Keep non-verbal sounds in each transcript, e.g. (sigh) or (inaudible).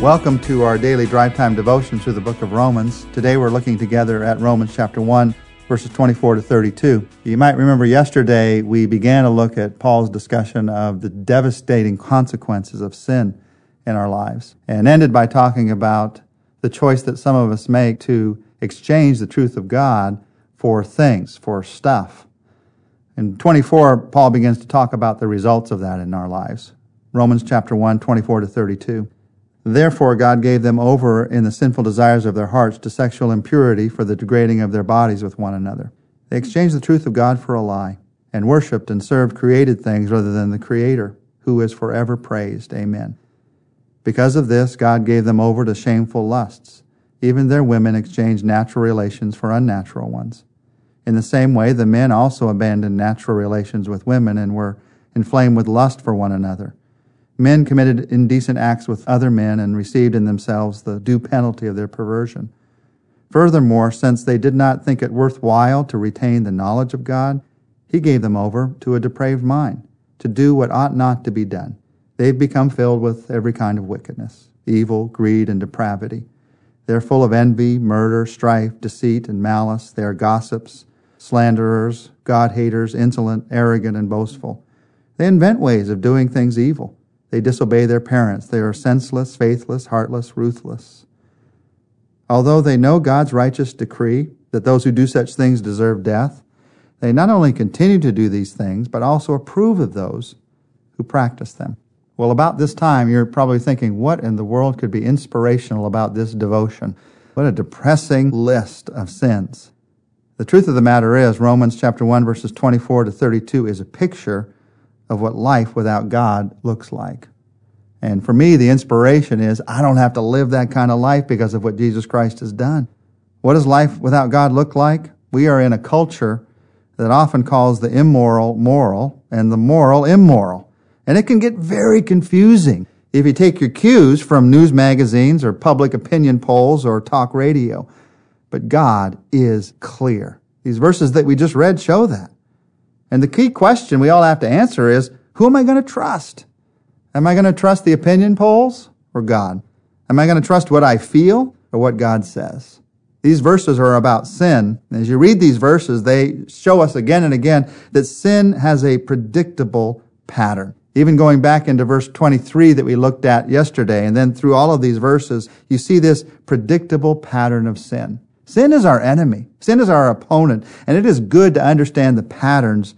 Welcome to our daily drive time devotion through the book of Romans. Today we're looking together at Romans chapter 1, verses 24 to 32. You might remember yesterday we began a look at Paul's discussion of the devastating consequences of sin in our lives and ended by talking about the choice that some of us make to exchange the truth of God for things, for stuff. In 24, Paul begins to talk about the results of that in our lives. Romans chapter 1, 24 to 32. Therefore, God gave them over in the sinful desires of their hearts to sexual impurity for the degrading of their bodies with one another. They exchanged the truth of God for a lie and worshiped and served created things rather than the Creator, who is forever praised. Amen. Because of this, God gave them over to shameful lusts. Even their women exchanged natural relations for unnatural ones. In the same way, the men also abandoned natural relations with women and were inflamed with lust for one another. Men committed indecent acts with other men and received in themselves the due penalty of their perversion. Furthermore, since they did not think it worthwhile to retain the knowledge of God, he gave them over to a depraved mind, to do what ought not to be done. They've become filled with every kind of wickedness, evil, greed, and depravity. They're full of envy, murder, strife, deceit, and malice. They are gossips, slanderers, God haters, insolent, arrogant, and boastful. They invent ways of doing things evil. They disobey their parents. They are senseless, faithless, heartless, ruthless. Although they know God's righteous decree that those who do such things deserve death, they not only continue to do these things, but also approve of those who practice them. Well, about this time, you're probably thinking, what in the world could be inspirational about this devotion? What a depressing list of sins. The truth of the matter is, Romans chapter 1, verses 24 to 32 is a picture of what life without God looks like. And for me, the inspiration is I don't have to live that kind of life because of what Jesus Christ has done. What does life without God look like? We are in a culture that often calls the immoral moral and the moral immoral. And it can get very confusing if you take your cues from news magazines or public opinion polls or talk radio. But God is clear. These verses that we just read show that. And the key question we all have to answer is, who am I going to trust? Am I going to trust the opinion polls or God? Am I going to trust what I feel or what God says? These verses are about sin. As you read these verses, they show us again and again that sin has a predictable pattern. Even going back into verse 23 that we looked at yesterday, and then through all of these verses, you see this predictable pattern of sin. Sin is our enemy. Sin is our opponent. And it is good to understand the patterns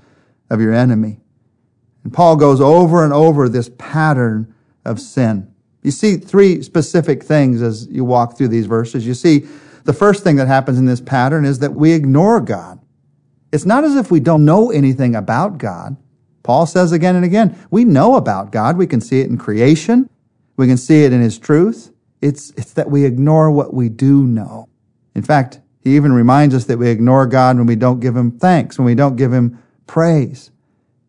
of your enemy. And Paul goes over and over this pattern of sin. You see three specific things as you walk through these verses. You see, the first thing that happens in this pattern is that we ignore God. It's not as if we don't know anything about God. Paul says again and again, we know about God. We can see it in creation. We can see it in His truth. It's, it's that we ignore what we do know. In fact, he even reminds us that we ignore God when we don't give him thanks, when we don't give him praise.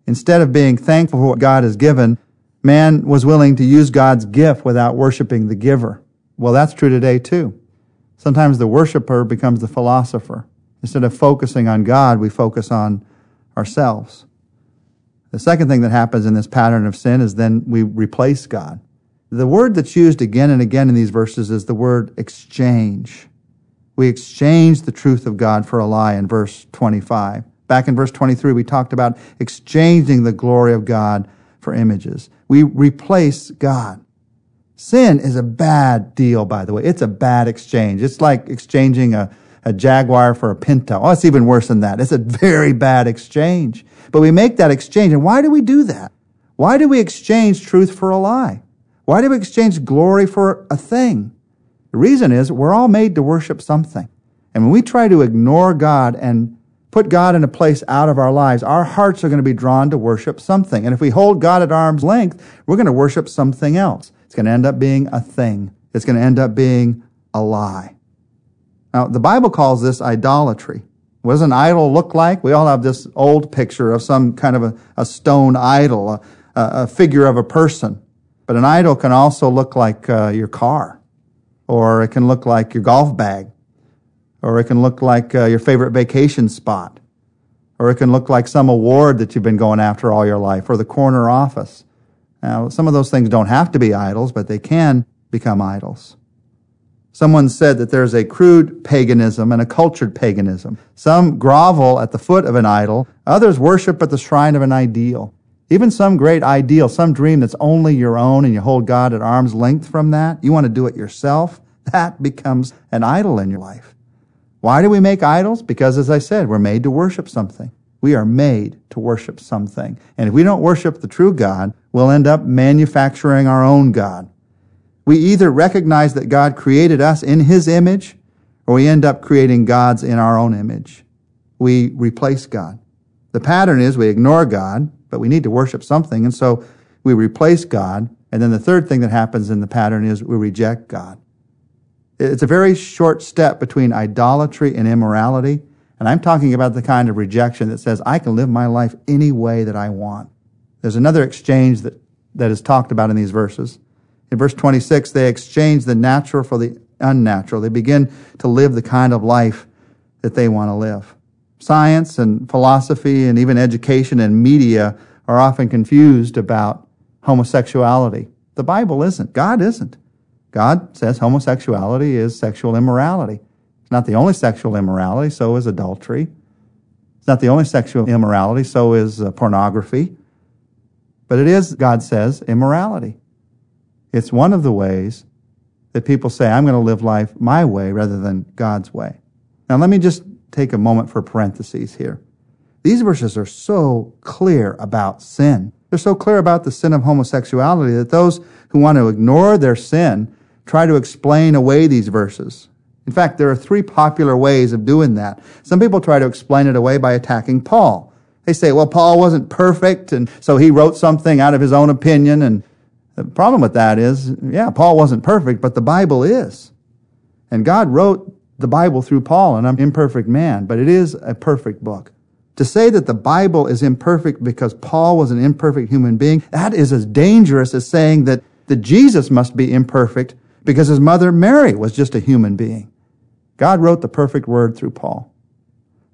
Instead of being thankful for what God has given, man was willing to use God's gift without worshiping the giver. Well, that's true today too. Sometimes the worshiper becomes the philosopher. Instead of focusing on God, we focus on ourselves. The second thing that happens in this pattern of sin is then we replace God. The word that's used again and again in these verses is the word exchange. We exchange the truth of God for a lie in verse 25. Back in verse 23, we talked about exchanging the glory of God for images. We replace God. Sin is a bad deal, by the way. It's a bad exchange. It's like exchanging a, a Jaguar for a Pinto. Oh, it's even worse than that. It's a very bad exchange. But we make that exchange. And why do we do that? Why do we exchange truth for a lie? Why do we exchange glory for a thing? The reason is we're all made to worship something. And when we try to ignore God and put God in a place out of our lives, our hearts are going to be drawn to worship something. And if we hold God at arm's length, we're going to worship something else. It's going to end up being a thing. It's going to end up being a lie. Now, the Bible calls this idolatry. What does an idol look like? We all have this old picture of some kind of a, a stone idol, a, a, figure of a person. But an idol can also look like uh, your car or it can look like your golf bag, or it can look like uh, your favorite vacation spot, or it can look like some award that you've been going after all your life, or the corner office. Now, some of those things don't have to be idols, but they can become idols. Someone said that there's a crude paganism and a cultured paganism. Some grovel at the foot of an idol, others worship at the shrine of an ideal. Even some great ideal, some dream that's only your own and you hold God at arm's length from that, you want to do it yourself, that becomes an idol in your life. Why do we make idols? Because, as I said, we're made to worship something. We are made to worship something. And if we don't worship the true God, we'll end up manufacturing our own God. We either recognize that God created us in His image, or we end up creating gods in our own image. We replace God. The pattern is we ignore God, but we need to worship something, and so we replace God. And then the third thing that happens in the pattern is we reject God. It's a very short step between idolatry and immorality. And I'm talking about the kind of rejection that says, I can live my life any way that I want. There's another exchange that, that is talked about in these verses. In verse 26, they exchange the natural for the unnatural. They begin to live the kind of life that they want to live. Science and philosophy and even education and media are often confused about homosexuality. The Bible isn't. God isn't. God says homosexuality is sexual immorality. It's not the only sexual immorality, so is adultery. It's not the only sexual immorality, so is uh, pornography. But it is, God says, immorality. It's one of the ways that people say, I'm going to live life my way rather than God's way. Now, let me just take a moment for parentheses here. These verses are so clear about sin. They're so clear about the sin of homosexuality that those who want to ignore their sin try to explain away these verses. In fact, there are three popular ways of doing that. Some people try to explain it away by attacking Paul. They say, well, Paul wasn't perfect, and so he wrote something out of his own opinion, and the problem with that is, yeah, Paul wasn't perfect, but the Bible is. And God wrote the Bible through Paul, and I'm imperfect man, but it is a perfect book. To say that the Bible is imperfect because Paul was an imperfect human being, that is as dangerous as saying that, that Jesus must be imperfect because his mother Mary was just a human being. God wrote the perfect word through Paul.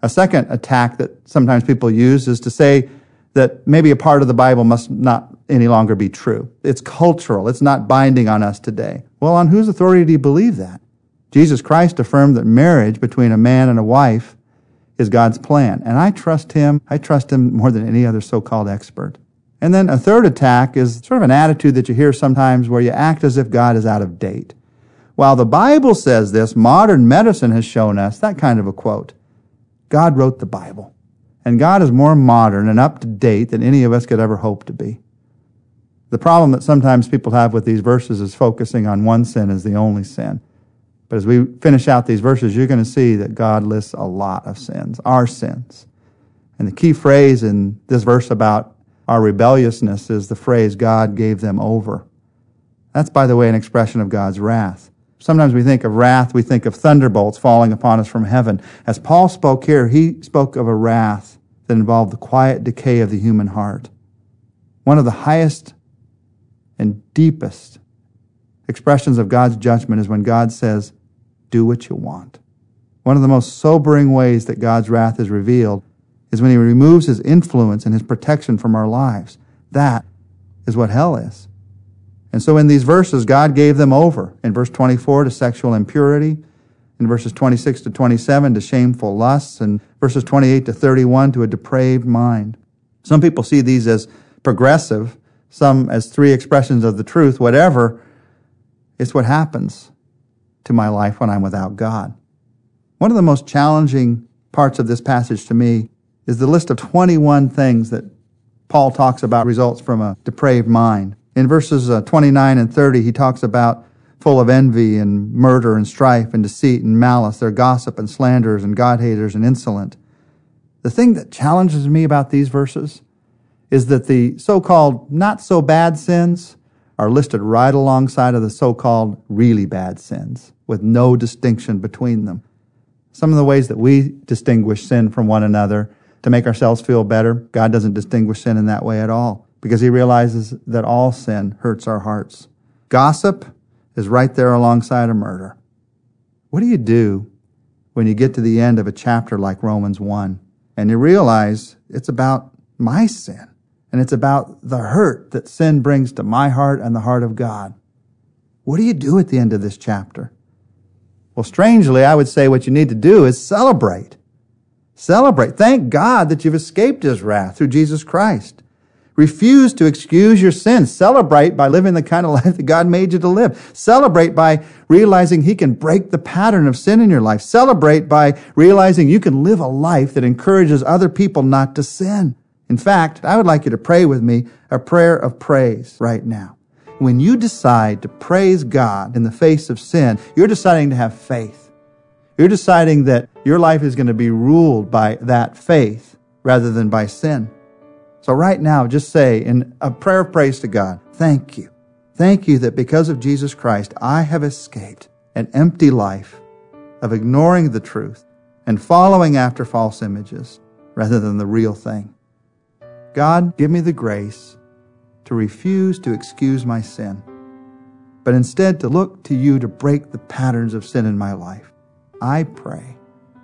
A second attack that sometimes people use is to say that maybe a part of the Bible must not any longer be true. It's cultural. It's not binding on us today. Well, on whose authority do you believe that? Jesus Christ affirmed that marriage between a man and a wife is God's plan. And I trust him. I trust him more than any other so-called expert. And then a third attack is sort of an attitude that you hear sometimes where you act as if God is out of date. While the Bible says this, modern medicine has shown us that kind of a quote. God wrote the Bible. And God is more modern and up to date than any of us could ever hope to be. The problem that sometimes people have with these verses is focusing on one sin as the only sin. But as we finish out these verses, you're going to see that God lists a lot of sins, our sins. And the key phrase in this verse about our rebelliousness is the phrase, God gave them over. That's, by the way, an expression of God's wrath. Sometimes we think of wrath, we think of thunderbolts falling upon us from heaven. As Paul spoke here, he spoke of a wrath that involved the quiet decay of the human heart. One of the highest and deepest expressions of God's judgment is when God says, Do what you want. One of the most sobering ways that God's wrath is revealed is when He removes His influence and His protection from our lives. That is what hell is. And so in these verses, God gave them over. In verse 24 to sexual impurity, in verses 26 to 27 to shameful lusts, and verses 28 to 31 to a depraved mind. Some people see these as progressive, some as three expressions of the truth, whatever, it's what happens to my life when I'm without God. One of the most challenging parts of this passage to me is the list of 21 things that Paul talks about results from a depraved mind. In verses uh, 29 and 30, he talks about full of envy and murder and strife and deceit and malice. They're gossip and slanderers and God haters and insolent. The thing that challenges me about these verses is that the so-called not so bad sins are listed right alongside of the so-called really bad sins with no distinction between them. Some of the ways that we distinguish sin from one another to make ourselves feel better, God doesn't distinguish sin in that way at all because he realizes that all sin hurts our hearts. Gossip is right there alongside of murder. What do you do when you get to the end of a chapter like Romans 1 and you realize it's about my sin? And it's about the hurt that sin brings to my heart and the heart of God. What do you do at the end of this chapter? Well, strangely, I would say what you need to do is celebrate. Celebrate. Thank God that you've escaped his wrath through Jesus Christ. Refuse to excuse your sins. Celebrate by living the kind of (laughs) life that God made you to live. Celebrate by realizing He can break the pattern of sin in your life. Celebrate by realizing you can live a life that encourages other people not to sin. In fact, I would like you to pray with me a prayer of praise right now. When you decide to praise God in the face of sin, you're deciding to have faith. You're deciding that your life is going to be ruled by that faith rather than by sin. So right now, just say in a prayer of praise to God, thank you. Thank you that because of Jesus Christ, I have escaped an empty life of ignoring the truth and following after false images rather than the real thing. God, give me the grace to refuse to excuse my sin, but instead to look to you to break the patterns of sin in my life. I pray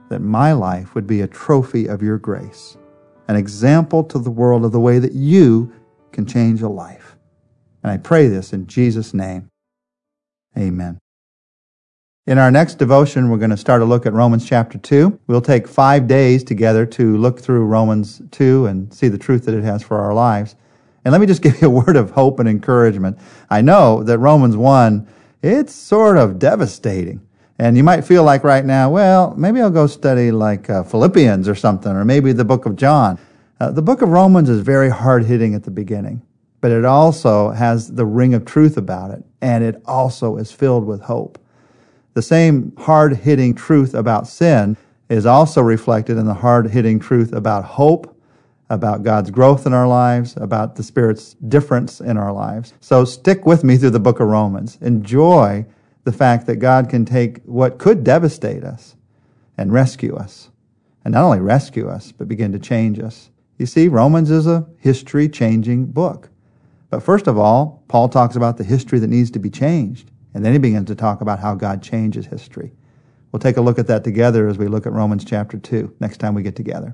that my life would be a trophy of your grace an example to the world of the way that you can change a life. And I pray this in Jesus' name. Amen. In our next devotion, we're going to start a look at Romans chapter 2. We'll take five days together to look through Romans 2 and see the truth that it has for our lives. And let me just (laughs) give you a word of hope and encouragement. I know that Romans 1, it's sort of devastating. And you might feel like right now, well, maybe I'll go study like uh, Philippians or something, or maybe the book of John. Uh, the book of Romans is very hard hitting at the beginning, but it also has the ring of truth about it, and it also is filled with hope. The same hard hitting truth about sin is also reflected in the hard hitting truth about hope, about God's growth in our lives, about the Spirit's difference in our lives. So stick with me through the book of Romans. Enjoy the fact that God can take what could devastate us and rescue us. And not only rescue us, but begin to change us. You see, Romans is a history changing book. But first of all, Paul talks about the history that needs to be changed. And then he begins to talk about how God changes history. We'll take a look at that together as we look at Romans chapter 2 next time we get together.